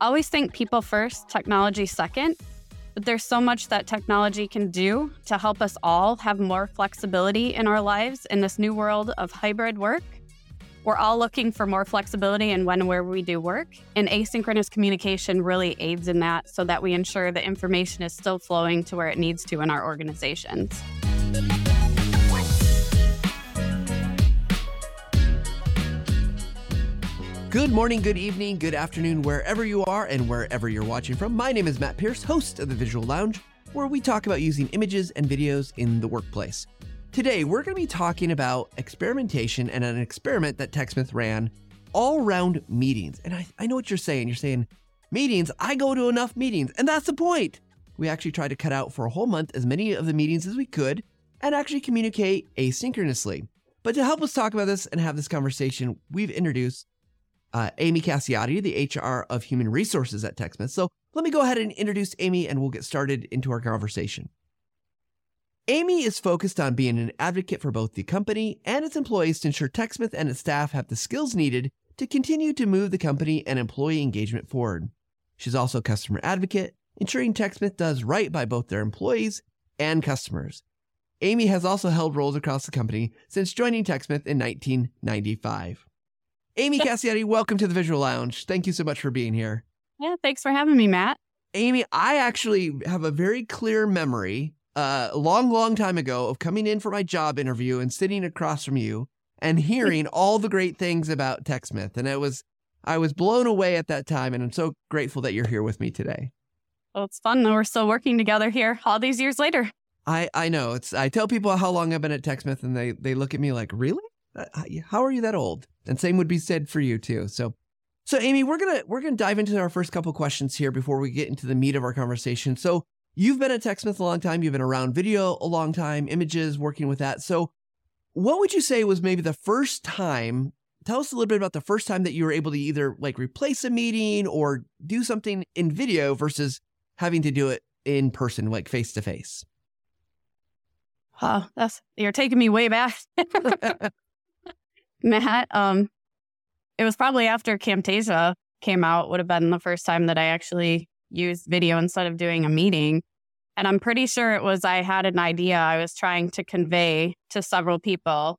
always think people first, technology second. But there's so much that technology can do to help us all have more flexibility in our lives in this new world of hybrid work. We're all looking for more flexibility in when and where we do work, and asynchronous communication really aids in that so that we ensure the information is still flowing to where it needs to in our organizations. Good morning, good evening, good afternoon, wherever you are and wherever you're watching from. My name is Matt Pierce, host of the Visual Lounge, where we talk about using images and videos in the workplace. Today, we're going to be talking about experimentation and an experiment that TechSmith ran all around meetings. And I, I know what you're saying. You're saying, meetings, I go to enough meetings. And that's the point. We actually tried to cut out for a whole month as many of the meetings as we could and actually communicate asynchronously. But to help us talk about this and have this conversation, we've introduced uh, Amy Casciotti, the HR of Human Resources at TechSmith. So let me go ahead and introduce Amy and we'll get started into our conversation. Amy is focused on being an advocate for both the company and its employees to ensure TechSmith and its staff have the skills needed to continue to move the company and employee engagement forward. She's also a customer advocate, ensuring TechSmith does right by both their employees and customers. Amy has also held roles across the company since joining TechSmith in 1995. Amy Casciotti, welcome to the Visual Lounge. Thank you so much for being here. Yeah, thanks for having me, Matt. Amy, I actually have a very clear memory uh, a long, long time ago of coming in for my job interview and sitting across from you and hearing all the great things about TechSmith. And it was, I was blown away at that time. And I'm so grateful that you're here with me today. Well, it's fun that we're still working together here all these years later. I, I know. It's I tell people how long I've been at TechSmith and they, they look at me like, really? Uh, how are you that old? And same would be said for you too. So, so Amy, we're gonna we're gonna dive into our first couple questions here before we get into the meat of our conversation. So, you've been at TechSmith a long time. You've been around video a long time, images, working with that. So, what would you say was maybe the first time? Tell us a little bit about the first time that you were able to either like replace a meeting or do something in video versus having to do it in person, like face to face. Oh, that's you're taking me way back. Matt. Um, it was probably after Camtasia came out, would have been the first time that I actually used video instead of doing a meeting. And I'm pretty sure it was I had an idea I was trying to convey to several people.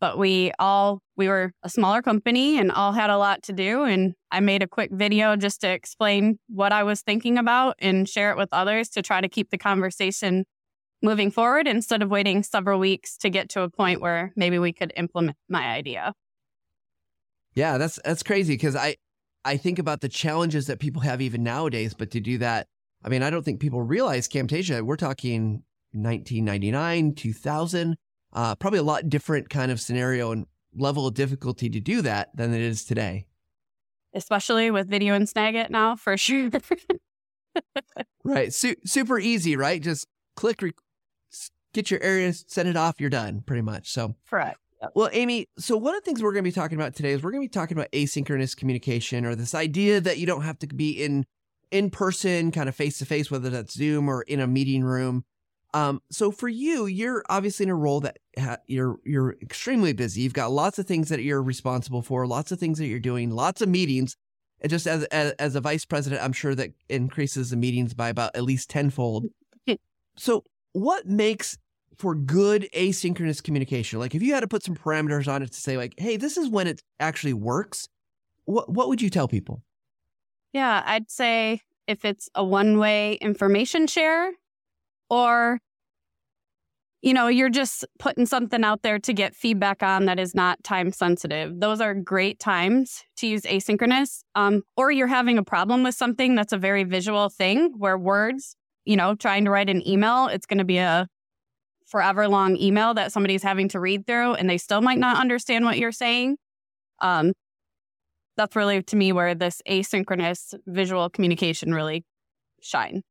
But we all, we were a smaller company and all had a lot to do. And I made a quick video just to explain what I was thinking about and share it with others to try to keep the conversation moving forward instead of waiting several weeks to get to a point where maybe we could implement my idea. Yeah, that's that's crazy because I I think about the challenges that people have even nowadays, but to do that, I mean, I don't think people realize Camtasia. We're talking 1999, 2000, uh, probably a lot different kind of scenario and level of difficulty to do that than it is today. Especially with video and Snagit now, for sure. right, Su- super easy, right? Just click, re- get your areas, send it off, you're done pretty much. So, correct. Yep. Well, Amy, so one of the things we're going to be talking about today is we're going to be talking about asynchronous communication or this idea that you don't have to be in in person, kind of face to face, whether that's Zoom or in a meeting room. Um, so for you, you're obviously in a role that ha- you're you're extremely busy. You've got lots of things that you're responsible for, lots of things that you're doing, lots of meetings. And just as, as as a vice president, I'm sure that increases the meetings by about at least tenfold. so what makes for good asynchronous communication? Like if you had to put some parameters on it to say like, hey, this is when it actually works, what what would you tell people? Yeah, I'd say if it's a one-way information share or you know, you're just putting something out there to get feedback on that is not time sensitive. Those are great times to use asynchronous. Um, or you're having a problem with something that's a very visual thing where words, you know, trying to write an email, it's going to be a forever long email that somebody's having to read through and they still might not understand what you're saying. Um, that's really to me where this asynchronous visual communication really shine.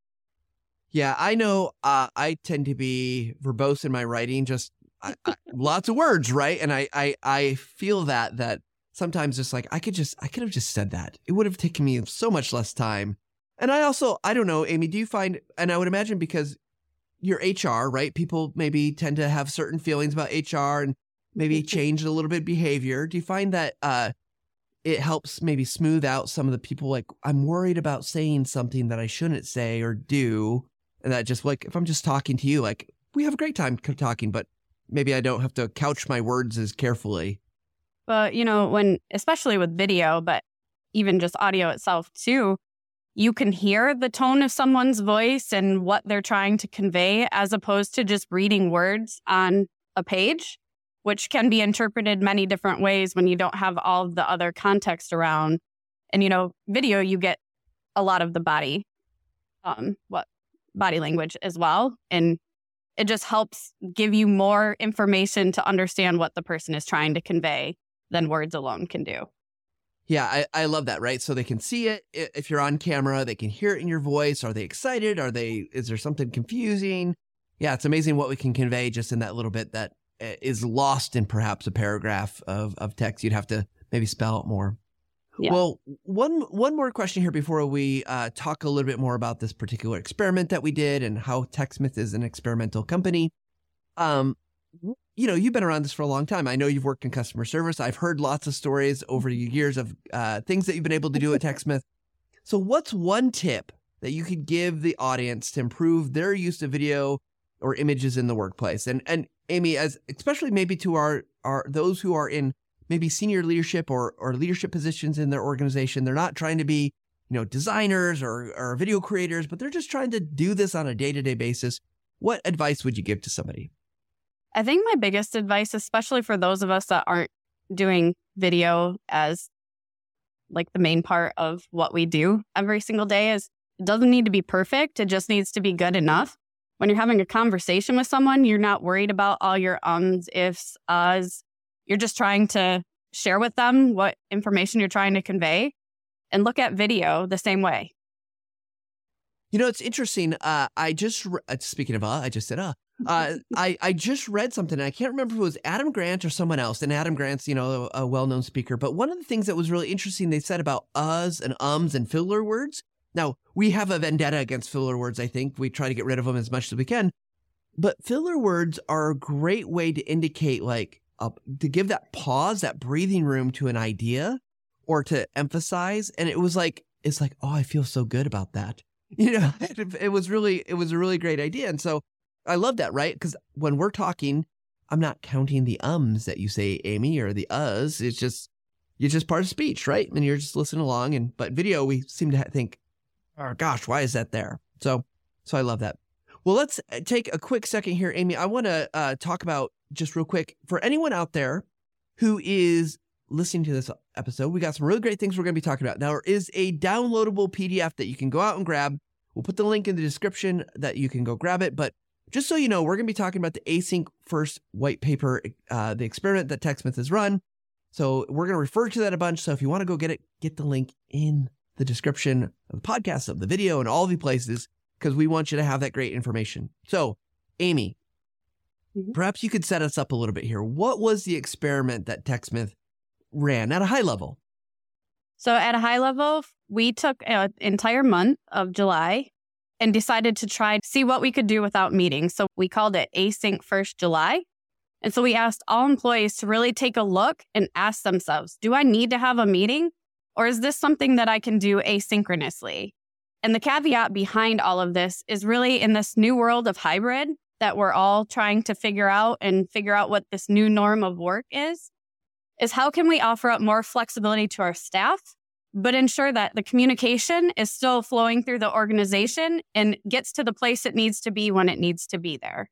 Yeah, I know uh, I tend to be verbose in my writing, just I, I, lots of words, right? And I, I I feel that that sometimes just like I could just I could have just said that. It would have taken me so much less time. And I also I don't know, Amy, do you find and I would imagine because your HR, right? People maybe tend to have certain feelings about HR and maybe mm-hmm. change a little bit behavior. Do you find that uh, it helps maybe smooth out some of the people like I'm worried about saying something that I shouldn't say or do. And that just like if I'm just talking to you, like we have a great time talking, but maybe I don't have to couch my words as carefully. But, you know, when, especially with video, but even just audio itself too, you can hear the tone of someone's voice and what they're trying to convey as opposed to just reading words on a page, which can be interpreted many different ways when you don't have all the other context around. And, you know, video, you get a lot of the body, um, what body language as well. And it just helps give you more information to understand what the person is trying to convey than words alone can do. Yeah, I, I love that, right? So they can see it if you're on camera, they can hear it in your voice. Are they excited? Are they, is there something confusing? Yeah, it's amazing what we can convey just in that little bit that eh, lost in perhaps a paragraph of, of text. You'd have to maybe spell it more. Yeah. Well, one one more question here before we uh, talk a little bit more about this particular experiment that we did and how TechSmith is an experimental company. Um, you know, you've been around this for a long time. I know you've worked in customer service. I've heard lots of stories over the years of uh, things that you've been able to do at TechSmith. So, what's one tip that you could give the audience to improve their use of video or images in the workplace? And and Amy, as especially maybe to our our those who are in maybe senior leadership or, or leadership positions in their organization. They're not trying to be, you know, designers or, or video creators, but they're just trying to do this on a day to day basis. What advice would you give to somebody? I think my biggest advice, especially for those of us that aren't doing video as like the main part of what we do every single day, is it doesn't need to be perfect. It just needs to be good enough. When you're having a conversation with someone, you're not worried about all your ums, ifs, uhs, you're just trying to share with them what information you're trying to convey and look at video the same way. You know, it's interesting. Uh, I just, re- uh, speaking of, uh, I just said, uh, uh, I, I just read something. I can't remember if it was Adam Grant or someone else. And Adam Grant's, you know, a, a well known speaker. But one of the things that was really interesting, they said about uhs and ums and filler words. Now, we have a vendetta against filler words, I think. We try to get rid of them as much as we can. But filler words are a great way to indicate, like, to give that pause, that breathing room to an idea or to emphasize. And it was like, it's like, oh, I feel so good about that. You know, it, it was really, it was a really great idea. And so I love that, right? Because when we're talking, I'm not counting the ums that you say, Amy, or the uhs. It's just, you're just part of speech, right? And you're just listening along. And, but video, we seem to think, oh gosh, why is that there? So, so I love that. Well, let's uh, take a quick second here, Amy. I want to uh, talk about just real quick for anyone out there who is listening to this episode, we got some really great things we're going to be talking about. Now, there is a downloadable PDF that you can go out and grab. We'll put the link in the description that you can go grab it. But just so you know, we're going to be talking about the async first white paper, uh, the experiment that TechSmith has run. So we're going to refer to that a bunch. So if you want to go get it, get the link in the description of the podcast, of the video, and all the places, because we want you to have that great information. So, Amy, Mm-hmm. Perhaps you could set us up a little bit here. What was the experiment that TechSmith ran at a high level? So, at a high level, we took an entire month of July and decided to try to see what we could do without meetings. So, we called it Async First July. And so, we asked all employees to really take a look and ask themselves Do I need to have a meeting? Or is this something that I can do asynchronously? And the caveat behind all of this is really in this new world of hybrid, that we're all trying to figure out and figure out what this new norm of work is is how can we offer up more flexibility to our staff but ensure that the communication is still flowing through the organization and gets to the place it needs to be when it needs to be there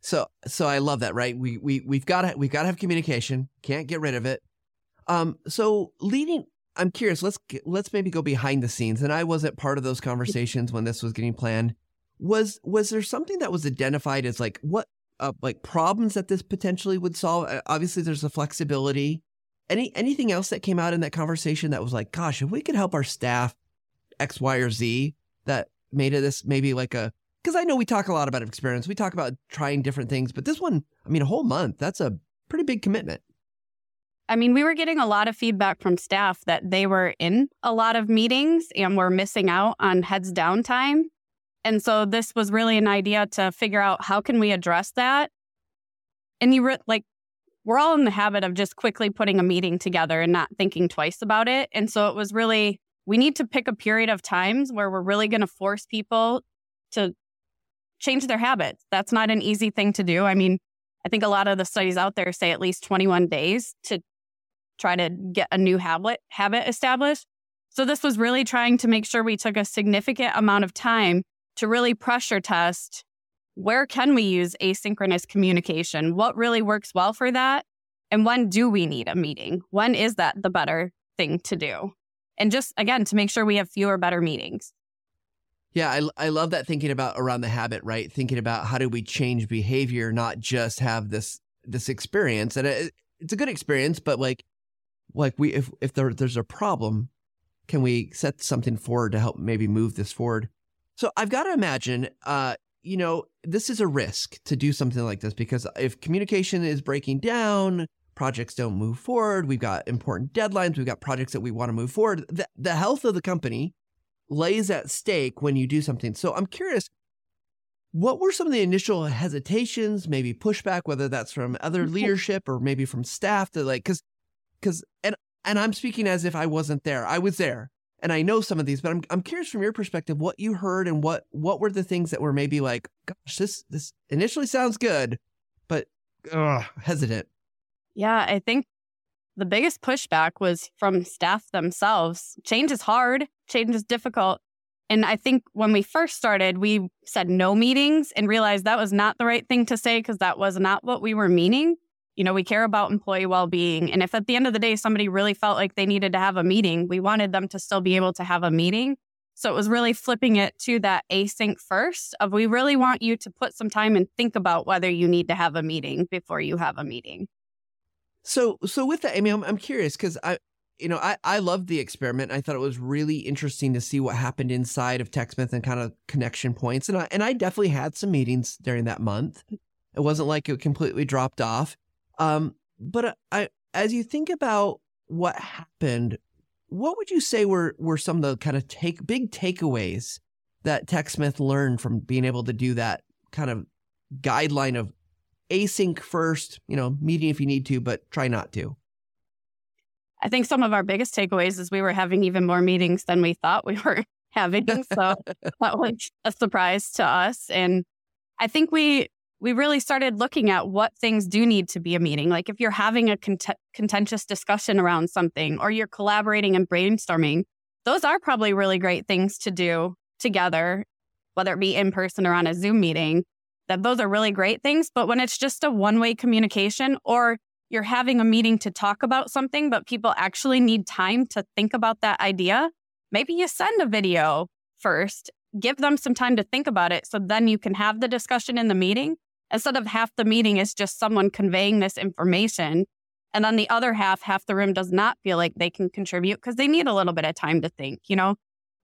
so so i love that right we we we've got to we've got to have communication can't get rid of it um so leading i'm curious let's let's maybe go behind the scenes and i wasn't part of those conversations when this was getting planned was was there something that was identified as like what uh, like problems that this potentially would solve? Uh, obviously, there's a flexibility. Any anything else that came out in that conversation that was like, gosh, if we could help our staff X, Y, or Z, that made it this maybe like a because I know we talk a lot about experience. We talk about trying different things, but this one, I mean, a whole month, that's a pretty big commitment. I mean, we were getting a lot of feedback from staff that they were in a lot of meetings and were missing out on heads down time. And so this was really an idea to figure out how can we address that. And you re- like we're all in the habit of just quickly putting a meeting together and not thinking twice about it. And so it was really, we need to pick a period of times where we're really going to force people to change their habits. That's not an easy thing to do. I mean, I think a lot of the studies out there say at least 21 days to try to get a new habit habit established. So this was really trying to make sure we took a significant amount of time to really pressure test where can we use asynchronous communication? What really works well for that? And when do we need a meeting? When is that the better thing to do? And just again, to make sure we have fewer better meetings. Yeah, I, I love that thinking about around the habit, right? Thinking about how do we change behavior, not just have this this experience. And it, it's a good experience, but like like we if if there, there's a problem, can we set something forward to help maybe move this forward? So I've got to imagine uh you know, this is a risk to do something like this because if communication is breaking down, projects don't move forward, we've got important deadlines, we've got projects that we want to move forward, the, the health of the company lays at stake when you do something. So I'm curious, what were some of the initial hesitations, maybe pushback, whether that's from other mm-hmm. leadership or maybe from staff to like, cause, cause, and, and I'm speaking as if I wasn't there. I was there and I know some of these, but I'm I'm curious from your perspective what you heard and what what were the things that were maybe like, gosh, this this initially sounds good, but ugh, hesitant. Yeah, I think the biggest pushback was from staff themselves. Change is hard, change is difficult. And I think when we first started, we said no meetings and realized that was not the right thing to say because that was not what we were meaning you know, we care about employee well being. And if at the end of the day, somebody really felt like they needed to have a meeting, we wanted them to still be able to have a meeting. So it was really flipping it to that async first of we really want you to put some time and think about whether you need to have a meeting before you have a meeting. So, so with that, I mean, I'm, I'm curious because I, you know, I, I loved the experiment. I thought it was really interesting to see what happened inside of TechSmith and kind of connection points. And I, and I definitely had some meetings during that month. It wasn't like it completely dropped off. Um, but uh, I, as you think about what happened, what would you say were were some of the kind of take big takeaways that TechSmith learned from being able to do that kind of guideline of async first, you know, meeting if you need to, but try not to? I think some of our biggest takeaways is we were having even more meetings than we thought we were having. So that was a surprise to us. And I think we we really started looking at what things do need to be a meeting. Like if you're having a cont- contentious discussion around something or you're collaborating and brainstorming, those are probably really great things to do together, whether it be in person or on a Zoom meeting. That those are really great things. But when it's just a one way communication or you're having a meeting to talk about something, but people actually need time to think about that idea, maybe you send a video first, give them some time to think about it. So then you can have the discussion in the meeting instead of half the meeting is just someone conveying this information. And then the other half, half the room does not feel like they can contribute because they need a little bit of time to think. You know,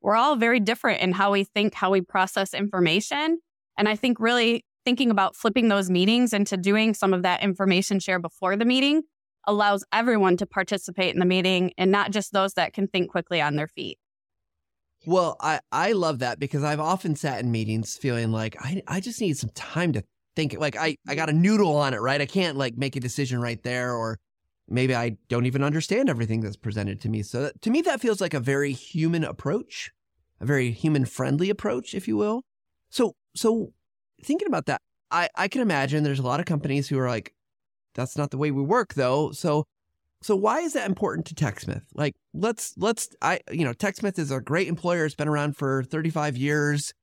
we're all very different in how we think, how we process information. And I think really thinking about flipping those meetings into doing some of that information share before the meeting allows everyone to participate in the meeting and not just those that can think quickly on their feet. Well, I, I love that because I've often sat in meetings feeling like I, I just need some time to think like I, I mm-hmm. got a noodle on it, right? I can't like make a decision right there or maybe I don't even understand everything that's presented to me. So that, to me, that feels like a very human approach, a very human friendly approach, if you will. So, so thinking about that, I, I can imagine there's a lot of companies who are like, that's not the way we work though. So, so why is that important to TechSmith? Like, let's, let's, I, you know, TechSmith is a great employer. It's been around for 35 years,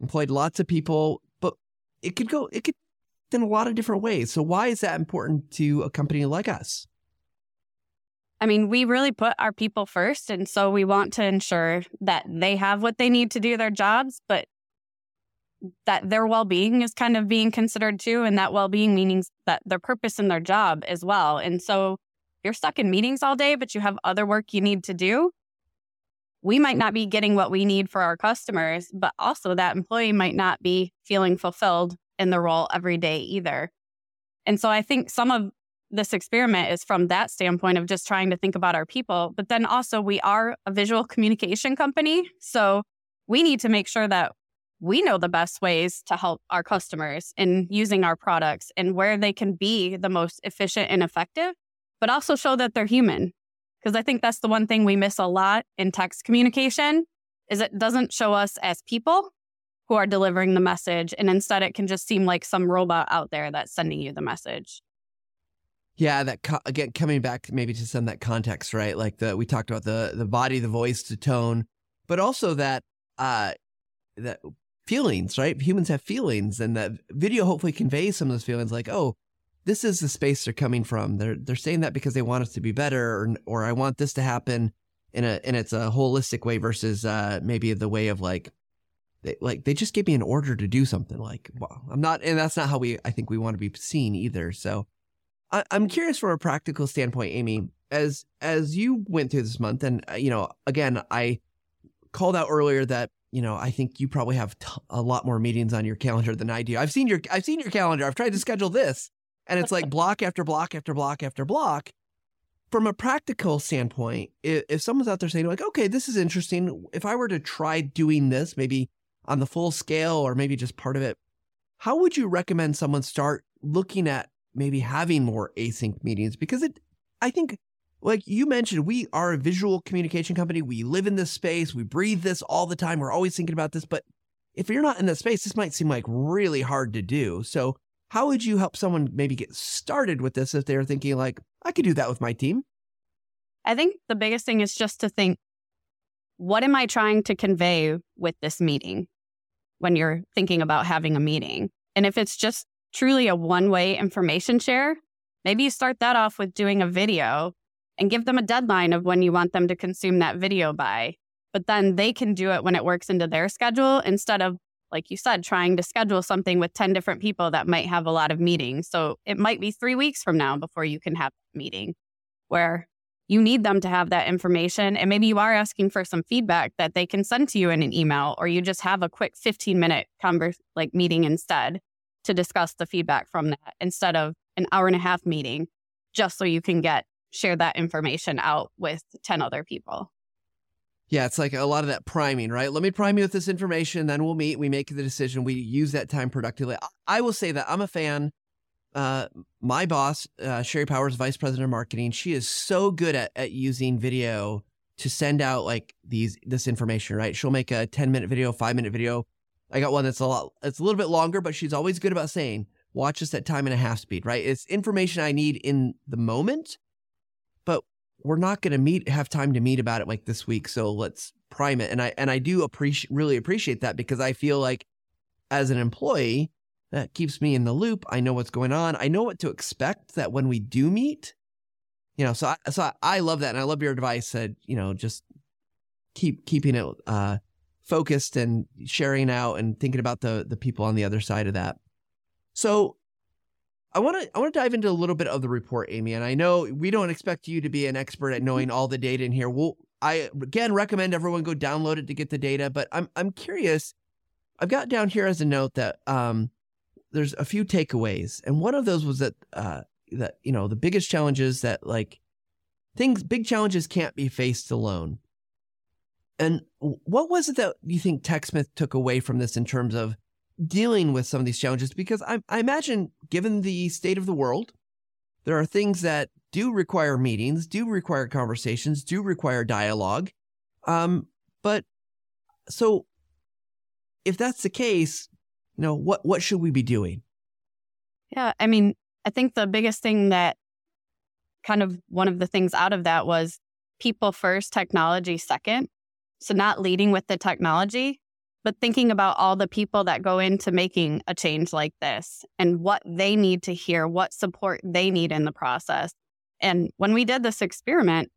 employed lots of people it could go, it could in a lot of different ways. So why is that important to a company like us? I mean, we really put our people first. And so we want to ensure that they have what they need to do their jobs, but that their well being is kind of being considered too. And that well being means that their purpose in their job as well. And so you're stuck in meetings all day, but you have other work you need to do. We might not be getting what we need for our customers, but also that employee might not be feeling fulfilled in the role every day either. And so I think some of this experiment is from that standpoint of just trying to think about our people. But then also, we are a visual communication company. So we need to make sure that we know the best ways to help our customers in using our products and where they can be the most efficient and effective, but also show that they're human. Because I think that's the one thing we miss a lot in text communication is it doesn't show us as people who are delivering the message and instead it can just seem like some robot out there that's sending you the message. Yeah, that co- again coming back maybe to some that context, right? Like the we talked about the the body, the voice, the tone, but also that uh that feelings, right? Humans have feelings, and that video hopefully conveys some of those feelings. Like, oh, this is the space they're coming from. They're they're saying that because they want us to be better, or or I want this to happen in a and it's a holistic way versus uh, maybe the way of like. They, like they just gave me an order to do something like well i'm not and that's not how we i think we want to be seen either so I, i'm curious from a practical standpoint amy as as you went through this month and uh, you know again i called out earlier that you know, I think you probably have t- a lot more meetings on your calendar than I do. I've seen your I've seen your calendar. I've tried to schedule this, and it's like block after block after block after block. From a practical standpoint, if, if someone's out there saying like, "Okay, this is interesting. If I were to try doing this, maybe on the full scale or maybe just part of it, how would you recommend someone start looking at maybe having more async meetings? Because it, I think like you mentioned, we are a visual communication company. We live in this space. We breathe this all the time. We're always thinking about this. But if you're not in that space, this might seem like really hard to do. So, how would you help someone maybe get started with this if they're thinking, like, I could do that with my team? I think the biggest thing is just to think, what am I trying to convey with this meeting when you're thinking about having a meeting? And if it's just truly a one way information share, maybe you start that off with doing a video and give them a deadline of when you want them to consume that video by. But then they can do it when it works into their schedule instead of, like you said, trying to schedule something with 10 different people that might have a lot of meetings. So it might be three weeks from now before you can have a meeting where you need them to have that information. And maybe you are asking for some feedback that they can send to you in an email, or you just have a quick 15 minute converse like meeting instead to discuss the feedback from that instead of an hour and a half meeting, just so you can get share that information out with 10 other people. Yeah, it's like a lot of that priming, right? Let me prime you with this information, then we'll meet, we make the decision, we use that time productively. I will say that I'm a fan. Uh, my boss, uh, Sherry Powers, vice president of marketing, she is so good at, at using video to send out like these this information, right? She'll make a 10 minute video, five minute video. I got one that's a lot, it's a little bit longer, but she's always good about saying, watch this at time and a half speed, right? It's information I need in the moment we're not going to meet have time to meet about it like this week so let's prime it. And i and i do appreciate really appreciate that because i feel like as an employee that keeps me in the loop. I know what's going on. I know what to expect that when we do meet you know so i so i, I love that and i love your advice that you know just keep keeping it uh focused and sharing out and thinking about the the people on the other side of that. So I want to I want to dive into a little bit of the report, Amy. And I know we don't expect you to be an expert at knowing all the data in here. We'll I again recommend everyone go download it to get the data. But I'm I'm curious. I've got down here as a note that um, there's a few takeaways, and one of those was that uh, that you know the biggest challenges that like things big challenges can't be faced alone. And what was it that you think TechSmith took away from this in terms of dealing with some of these challenges because I, I imagine, given the state of the world, there are things that do require meetings, do require conversations, do require dialogue. Um, but so if that's the case, you know, what what should we be doing? Yeah, I mean, I think the biggest thing that kind of one of the things out of that was people first, technology second. So not leading with the technology, but thinking about all the people that go into making a change like this and what they need to hear, what support they need in the process. And when we did this experiment,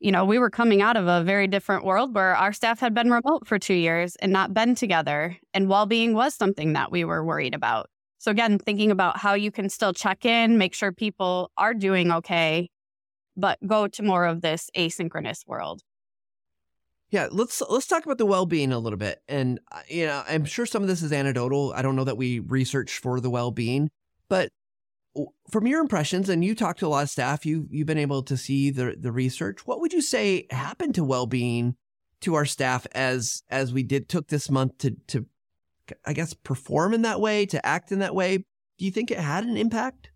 you know, we were coming out of a very different world where our staff had been remote for two years and not been together. And well being was something that we were worried about. So, again, thinking about how you can still check in, make sure people are doing okay, but go to more of this asynchronous world. Yeah, let's let's talk about the well-being a little bit. And uh, you know, I'm sure some of this is anecdotal. I don't know that we researched for the well-being, but from your impressions, and you talked to a lot of staff, you you've been able to see the the research. What would you say happened to well-being to our staff as as we did took this month to to I guess, perform in that way, to act in that way. Do you think it had an impact?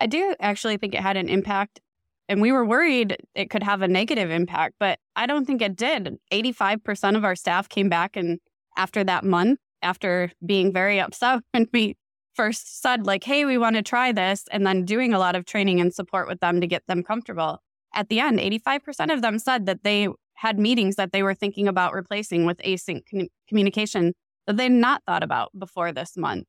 I do actually think it had an impact. And we were worried it could have a negative impact, but I don't think it did. 85% of our staff came back and after that month, after being very upset when we first said, like, hey, we want to try this, and then doing a lot of training and support with them to get them comfortable. At the end, 85% of them said that they had meetings that they were thinking about replacing with async communication that they'd not thought about before this month.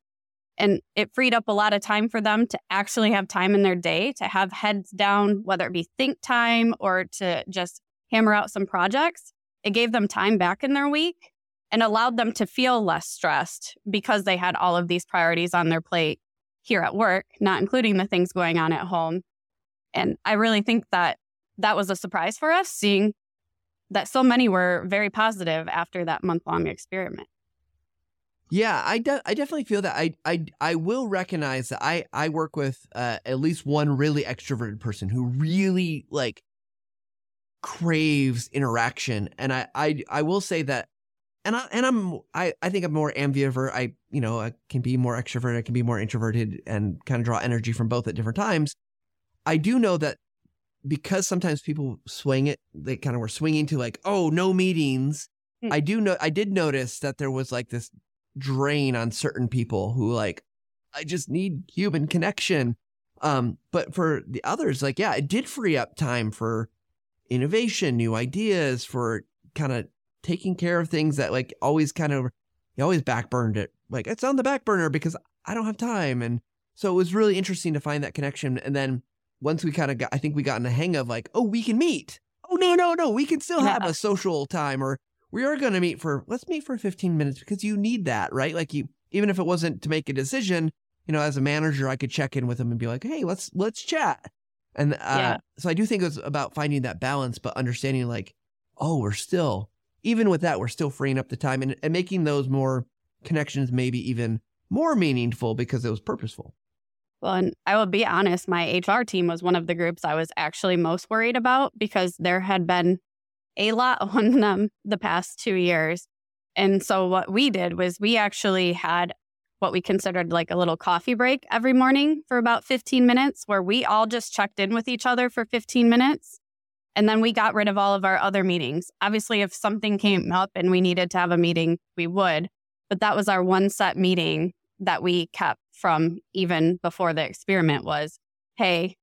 And it freed up a lot of time for them to actually have time in their day to have heads down, whether it be think time or to just hammer out some projects. It gave them time back in their week and allowed them to feel less stressed because they had all of these priorities on their plate here at work, not including the things going on at home. And I really think that that was a surprise for us, seeing that so many were very positive after that month long experiment. Yeah, I, de- I definitely feel that I, I I will recognize that I I work with uh, at least one really extroverted person who really like craves interaction, and I I I will say that and I and I'm I, I think I'm more ambivert. I you know I can be more extroverted, I can be more introverted, and kind of draw energy from both at different times. I do know that because sometimes people swing it, they kind of were swinging to like, oh, no meetings. Mm. I do know I did notice that there was like this drain on certain people who like, I just need human connection. Um, but for the others, like, yeah, it did free up time for innovation, new ideas, for kind of taking care of things that like always kind of you always backburned it. Like it's on the back burner because I don't have time. And so it was really interesting to find that connection. And then once we kind of got I think we got in the hang of like, oh, we can meet. Oh no, no, no, we can still have a social time or we are gonna meet for let's meet for 15 minutes because you need that, right? Like you even if it wasn't to make a decision, you know, as a manager, I could check in with them and be like, hey, let's let's chat. And uh, yeah. so I do think it's about finding that balance, but understanding like, oh, we're still even with that, we're still freeing up the time and, and making those more connections maybe even more meaningful because it was purposeful. Well, and I will be honest, my HR team was one of the groups I was actually most worried about because there had been a lot on them the past two years. And so what we did was we actually had what we considered like a little coffee break every morning for about 15 minutes where we all just checked in with each other for 15 minutes and then we got rid of all of our other meetings. Obviously, if something came up and we needed to have a meeting, we would. But that was our one set meeting that we kept from even before the experiment was hey,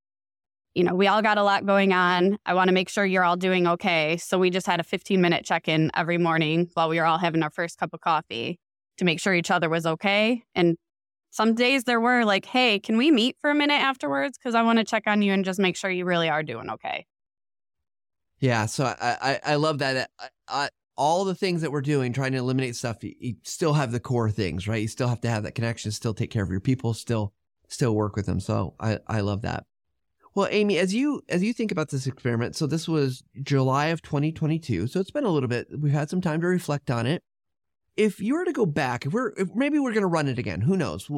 you know, we all got a lot going on. I want to make sure you're all doing okay. So we just had a 15 minute check in every morning while we were all having our first cup of coffee to make sure each other was okay. And some days there were like, hey, can we meet for a minute afterwards? Because I want to check on you and just make sure you really are doing okay. Yeah, so I I, I love that. I, uh, I, all the things that we're doing, trying to eliminate stuff, you, you, still have the core things, right? You still have to have that connection, still take care of your people, still still work with them. So I I love that. Well, Amy, as you as you think about this experiment, so this was July of 2022, so it's been a little bit. We've had some time to reflect on it. If you were to go back, if we're if maybe we're going to run it again, who knows?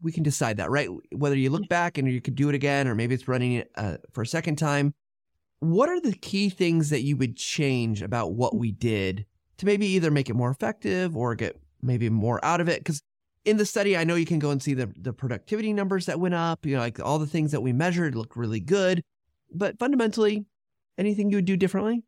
We can decide that, right? Whether you look back and you could do it again, or maybe it's running uh, for a second time what are the key things that you would change about what we did to maybe either make it more effective or get maybe more out of it? Because in the study, I know you can go and see the, the productivity numbers that went up, you know, like all the things that we measured look really good. But fundamentally, anything you would do differently?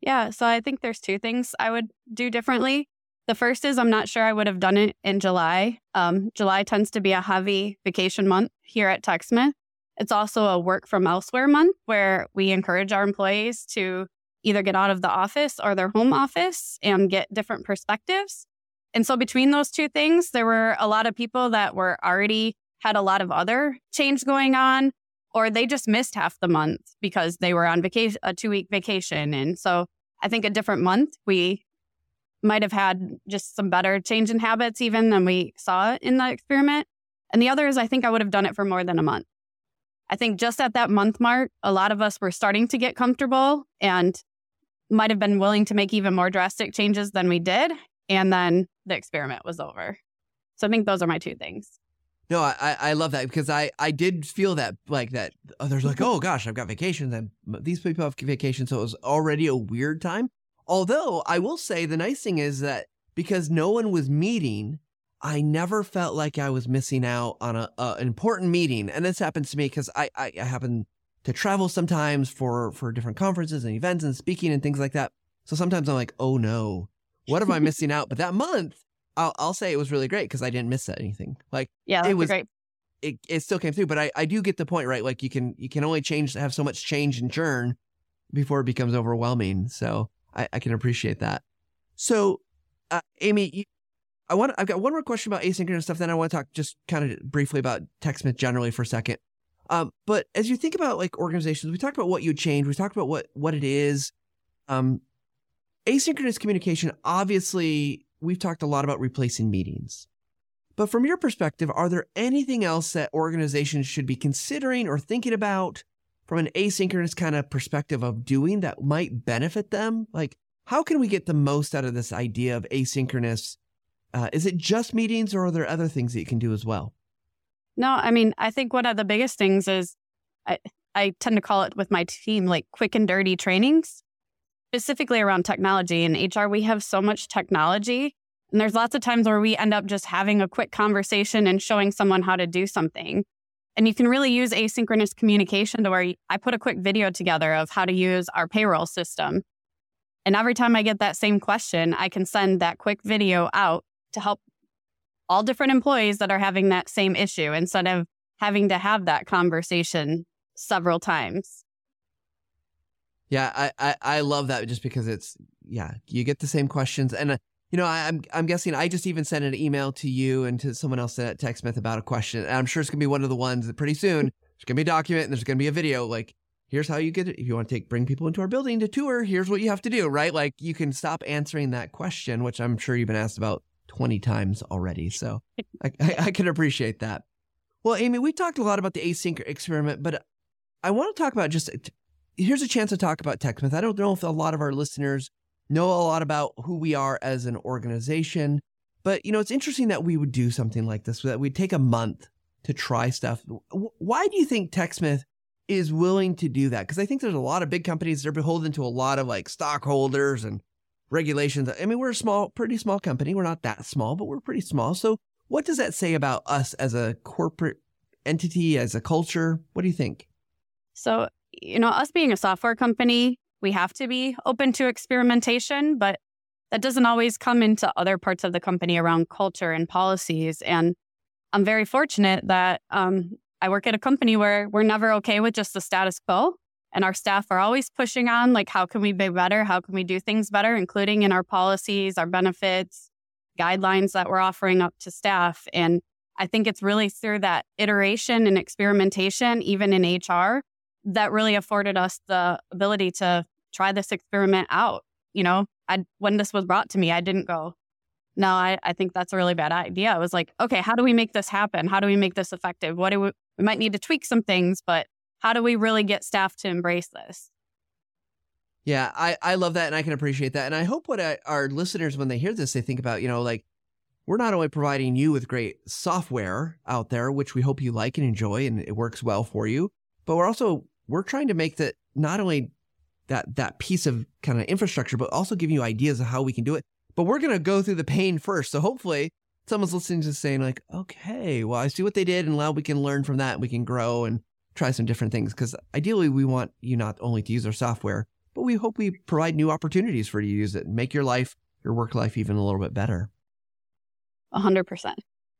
Yeah. So I think there's two things I would do differently. The first is I'm not sure I would have done it in July. Um, July tends to be a heavy vacation month here at TechSmith. It's also a work from elsewhere month where we encourage our employees to either get out of the office or their home office and get different perspectives. And so between those two things, there were a lot of people that were already had a lot of other change going on or they just missed half the month because they were on vacation a 2 week vacation and so I think a different month we might have had just some better change in habits even than we saw in the experiment. And the other is I think I would have done it for more than a month. I think just at that month mark, a lot of us were starting to get comfortable and might have been willing to make even more drastic changes than we did. And then the experiment was over. So I think those are my two things. No, I, I love that because I, I did feel that like that oh, others like, mm-hmm. oh gosh, I've got vacations and these people have vacations. So it was already a weird time. Although I will say the nice thing is that because no one was meeting, I never felt like I was missing out on a, a an important meeting. And this happens to me because I, I, I happen to travel sometimes for for different conferences and events and speaking and things like that. So sometimes I'm like, oh no, what am I missing out? But that month, I'll, I'll say it was really great because I didn't miss anything. Like yeah, it was great. It, it still came through, but I, I do get the point, right? Like you can you can only change have so much change and churn before it becomes overwhelming. So I, I can appreciate that. So, uh, Amy, you, I want I've got one more question about asynchronous stuff. Then I want to talk just kind of briefly about TechSmith generally for a second. Um, but as you think about like organizations, we talked about what you change. We talked about what what it is. Um, asynchronous communication, obviously, we've talked a lot about replacing meetings. But from your perspective, are there anything else that organizations should be considering or thinking about from an asynchronous kind of perspective of doing that might benefit them? Like, how can we get the most out of this idea of asynchronous? Uh, is it just meetings or are there other things that you can do as well? No, I mean, I think one of the biggest things is I, I tend to call it with my team like quick and dirty trainings, specifically around technology. In HR, we have so much technology. And there's lots of times where we end up just having a quick conversation and showing someone how to do something. And you can really use asynchronous communication to where I put a quick video together of how to use our payroll system. And every time I get that same question, I can send that quick video out to help all different employees that are having that same issue instead of having to have that conversation several times. Yeah, I, I, I love that just because it's yeah, you get the same questions and uh, you know, I, am I'm, I'm guessing I just even sent an email to you and to someone else at TechSmith about a question. And I'm sure it's gonna be one of the ones that pretty soon there's gonna be a document and there's gonna be a video like here's how you get it. If you want to take bring people into our building to tour, here's what you have to do, right? Like you can stop answering that question, which I'm sure you've been asked about 20 times already. So I, I, I can appreciate that. Well, Amy, we talked a lot about the async experiment, but I want to talk about just here's a chance to talk about TechSmith. I don't know if a lot of our listeners know a lot about who we are as an organization, but you know, it's interesting that we would do something like this, that we'd take a month to try stuff. Why do you think TechSmith is willing to do that? Because I think there's a lot of big companies, they're beholden to a lot of like stockholders and regulations. I mean, we're a small, pretty small company. We're not that small, but we're pretty small. So, what does that say about us as a corporate entity, as a culture? What do you think? So, you know, us being a software company, we have to be open to experimentation, but that doesn't always come into other parts of the company around culture and policies. And I'm very fortunate that um, I work at a company where we're never okay with just the status quo and our staff are always pushing on like how can we be better how can we do things better including in our policies our benefits guidelines that we're offering up to staff and i think it's really through that iteration and experimentation even in hr that really afforded us the ability to try this experiment out you know I, when this was brought to me i didn't go no I, I think that's a really bad idea i was like okay how do we make this happen how do we make this effective what do we we might need to tweak some things but how do we really get staff to embrace this? Yeah, I, I love that and I can appreciate that. And I hope what I, our listeners, when they hear this, they think about, you know, like we're not only providing you with great software out there, which we hope you like and enjoy and it works well for you, but we're also, we're trying to make that not only that, that piece of kind of infrastructure, but also giving you ideas of how we can do it. But we're going to go through the pain first. So hopefully someone's listening to saying like, okay, well, I see what they did and now we can learn from that. We can grow and try some different things because ideally we want you not only to use our software, but we hope we provide new opportunities for you to use it and make your life, your work life even a little bit better. A hundred percent.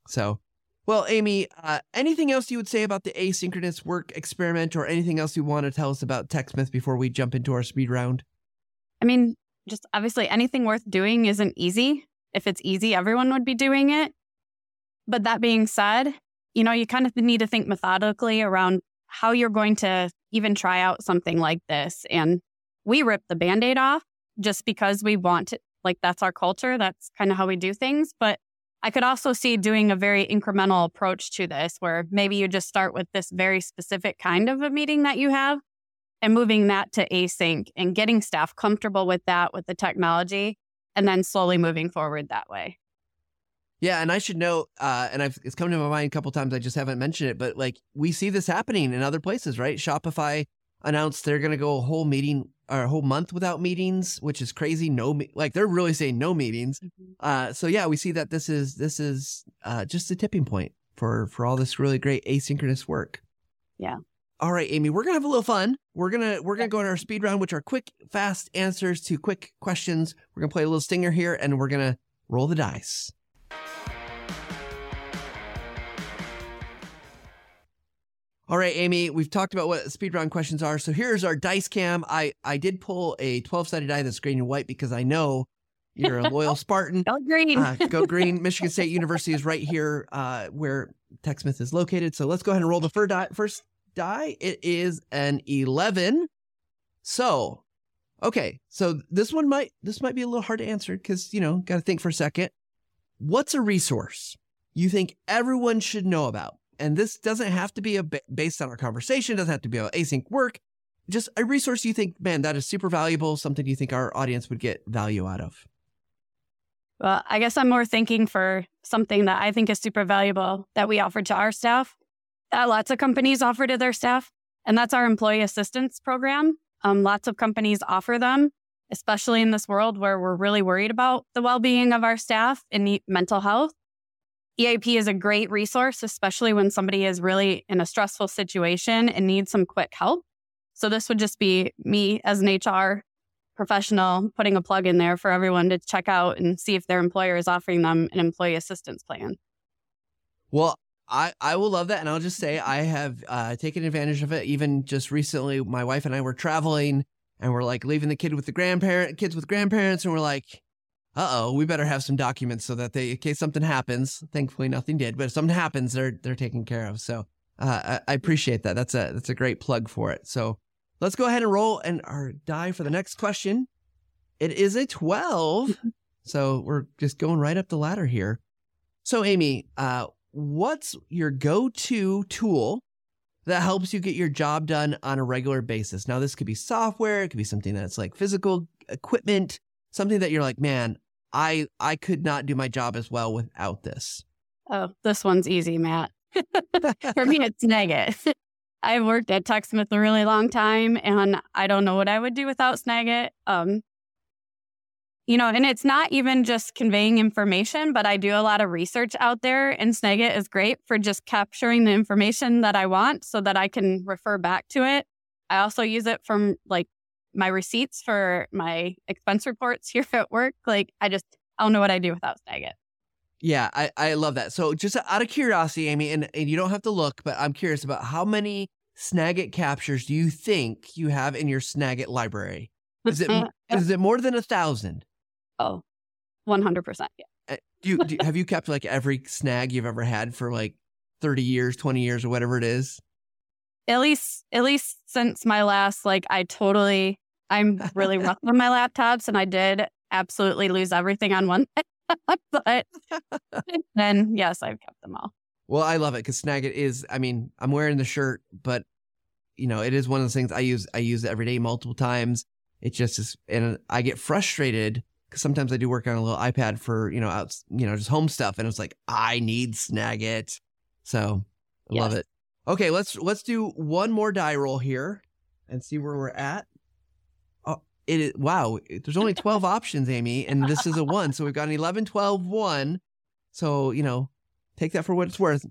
So, well, Amy, uh, anything else you would say about the asynchronous work experiment or anything else you want to tell us about TechSmith before we jump into our speed round? I mean, just obviously anything worth doing isn't easy. If it's easy, everyone would be doing it. But that being said, you know, you kind of need to think methodically around how you're going to even try out something like this. And we rip the band aid off just because we want it. Like that's our culture. That's kind of how we do things. But I could also see doing a very incremental approach to this where maybe you just start with this very specific kind of a meeting that you have and moving that to async and getting staff comfortable with that, with the technology, and then slowly moving forward that way. Yeah, and I should know, uh, and I've, it's come to my mind a couple times. I just haven't mentioned it, but like we see this happening in other places, right? Shopify announced they're going to go a whole meeting a whole month without meetings, which is crazy. No, like they're really saying no meetings. Mm-hmm. Uh, so yeah, we see that this is this is uh, just a tipping point for for all this really great asynchronous work. Yeah. All right, Amy, we're gonna have a little fun. We're gonna we're gonna go on our speed round, which are quick, fast answers to quick questions. We're gonna play a little stinger here, and we're gonna roll the dice. All right, Amy, we've talked about what speed round questions are. So here's our dice cam. I, I did pull a 12 sided die that's green and white because I know you're a loyal Spartan. go green. uh, go green. Michigan State University is right here uh, where TechSmith is located. So let's go ahead and roll the first die. First die. It is an 11. So, okay. So this one might this might be a little hard to answer because you know got to think for a second. What's a resource you think everyone should know about? And this doesn't have to be a based on our conversation, doesn't have to be about async work. Just a resource you think, man, that is super valuable, something you think our audience would get value out of. Well, I guess I'm more thinking for something that I think is super valuable that we offer to our staff, that lots of companies offer to their staff, and that's our employee assistance program. Um, lots of companies offer them, especially in this world where we're really worried about the well being of our staff and mental health. EAP is a great resource, especially when somebody is really in a stressful situation and needs some quick help. So, this would just be me as an HR professional putting a plug in there for everyone to check out and see if their employer is offering them an employee assistance plan. Well, I, I will love that. And I'll just say I have uh, taken advantage of it. Even just recently, my wife and I were traveling and we're like leaving the kid with the grandparent, kids with grandparents. And we're like, uh oh, we better have some documents so that they, in case something happens, thankfully nothing did, but if something happens, they're they're taken care of. So uh, I, I, appreciate that. That's a that's a great plug for it. So let's go ahead and roll and our die for the next question. It is a twelve, so we're just going right up the ladder here. So Amy, uh, what's your go-to tool that helps you get your job done on a regular basis? Now, this could be software, it could be something that's like physical equipment something that you're like, man, I I could not do my job as well without this? Oh, this one's easy, Matt. For me, it's Snagit. I've worked at TechSmith a really long time, and I don't know what I would do without Snagit. Um, you know, and it's not even just conveying information, but I do a lot of research out there, and Snagit is great for just capturing the information that I want so that I can refer back to it. I also use it from like my receipts for my expense reports here at work. Like I just I don't know what I do without Snagit. Yeah, I, I love that. So just out of curiosity, Amy, and, and you don't have to look, but I'm curious about how many Snagit captures do you think you have in your Snagit library? Is it is it more than a thousand? Oh, 100%. Yeah. Uh, do you, do, have you kept like every snag you've ever had for like 30 years, 20 years, or whatever it is? At least, at least since my last, like, I totally I'm really rough on my laptops, and I did absolutely lose everything on one. but then, yes, I've kept them all. Well, I love it because Snagit is. I mean, I'm wearing the shirt, but you know, it is one of those things I use. I use it every day, multiple times. It just is, and I get frustrated because sometimes I do work on a little iPad for you know, out, you know, just home stuff, and it's like I need Snagit. So I yes. love it. Okay, let's let's do one more die roll here and see where we're at it is wow there's only 12 options amy and this is a one. So we've got an 11 12 1 so you know take that for what it's worth.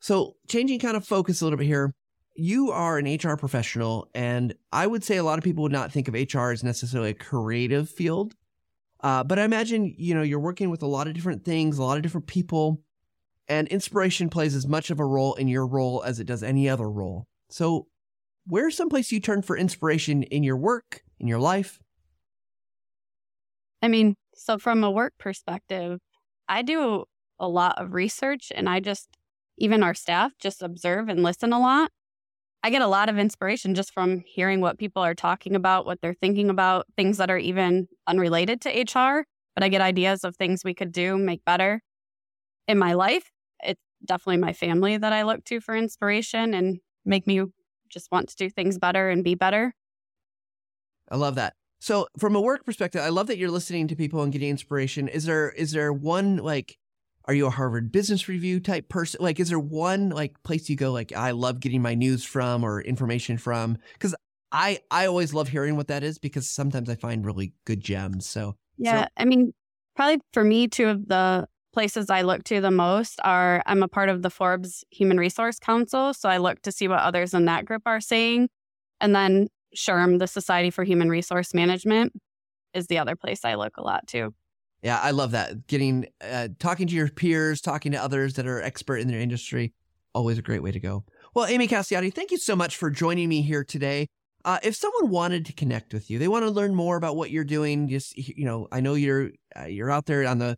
So changing kind of focus a little bit here you are an hr professional and i would say a lot of people would not think of hr as necessarily a creative field. Uh, but i imagine you know you're working with a lot of different things a lot of different people and inspiration plays as much of a role in your role as it does any other role. So where's someplace you turn for inspiration in your work in your life? I mean, so from a work perspective, I do a lot of research and I just, even our staff, just observe and listen a lot. I get a lot of inspiration just from hearing what people are talking about, what they're thinking about, things that are even unrelated to HR. But I get ideas of things we could do, make better. In my life, it's definitely my family that I look to for inspiration and make me just want to do things better and be better. I love that. So from a work perspective, I love that you're listening to people and getting inspiration. Is there is there one like are you a Harvard Business Review type person? Like is there one like place you go like I love getting my news from or information from? Cuz I I always love hearing what that is because sometimes I find really good gems. So Yeah, so, I mean, probably for me, two of the places I look to the most are I'm a part of the Forbes Human Resource Council. So I look to see what others in that group are saying. And then SHRM, the Society for Human Resource Management, is the other place I look a lot to. Yeah, I love that. Getting uh, talking to your peers, talking to others that are expert in their industry, always a great way to go. Well, Amy Casciotti, thank you so much for joining me here today. Uh, if someone wanted to connect with you, they want to learn more about what you're doing. Just you know, I know you're uh, you're out there on the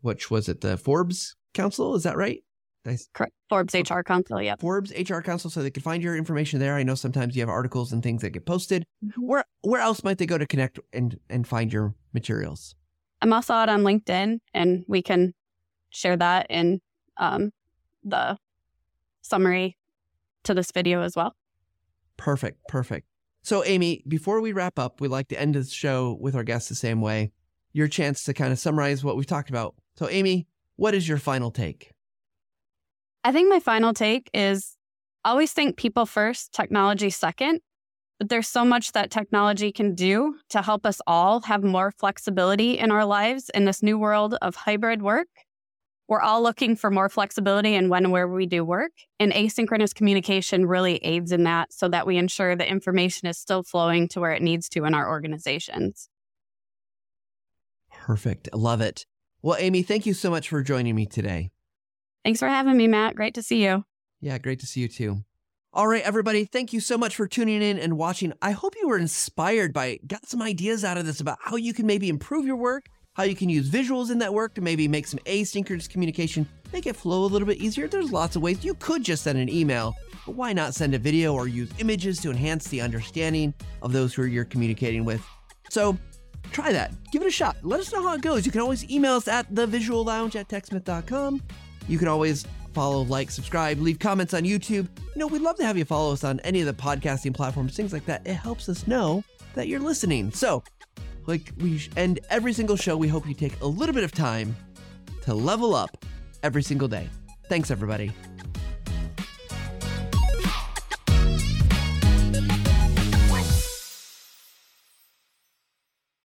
which was it the Forbes Council? Is that right? Nice. Correct. Forbes HR Council, yeah. Forbes HR Council, so they can find your information there. I know sometimes you have articles and things that get posted. Mm-hmm. Where where else might they go to connect and and find your materials? I'm also out on LinkedIn, and we can share that in um, the summary to this video as well. Perfect, perfect. So, Amy, before we wrap up, we like to end the show with our guests the same way. Your chance to kind of summarize what we've talked about. So, Amy, what is your final take? I think my final take is always think people first, technology second. But there's so much that technology can do to help us all have more flexibility in our lives in this new world of hybrid work. We're all looking for more flexibility in when and where we do work. And asynchronous communication really aids in that so that we ensure the information is still flowing to where it needs to in our organizations. Perfect. Love it. Well, Amy, thank you so much for joining me today. Thanks for having me, Matt. Great to see you. Yeah, great to see you too. All right, everybody, thank you so much for tuning in and watching. I hope you were inspired by, got some ideas out of this about how you can maybe improve your work, how you can use visuals in that work to maybe make some asynchronous communication, make it flow a little bit easier. There's lots of ways. You could just send an email, but why not send a video or use images to enhance the understanding of those who you're communicating with? So try that. Give it a shot. Let us know how it goes. You can always email us at thevisuallounge at techsmith.com. You can always follow, like, subscribe, leave comments on YouTube. You know, we'd love to have you follow us on any of the podcasting platforms, things like that. It helps us know that you're listening. So, like we end every single show, we hope you take a little bit of time to level up every single day. Thanks, everybody.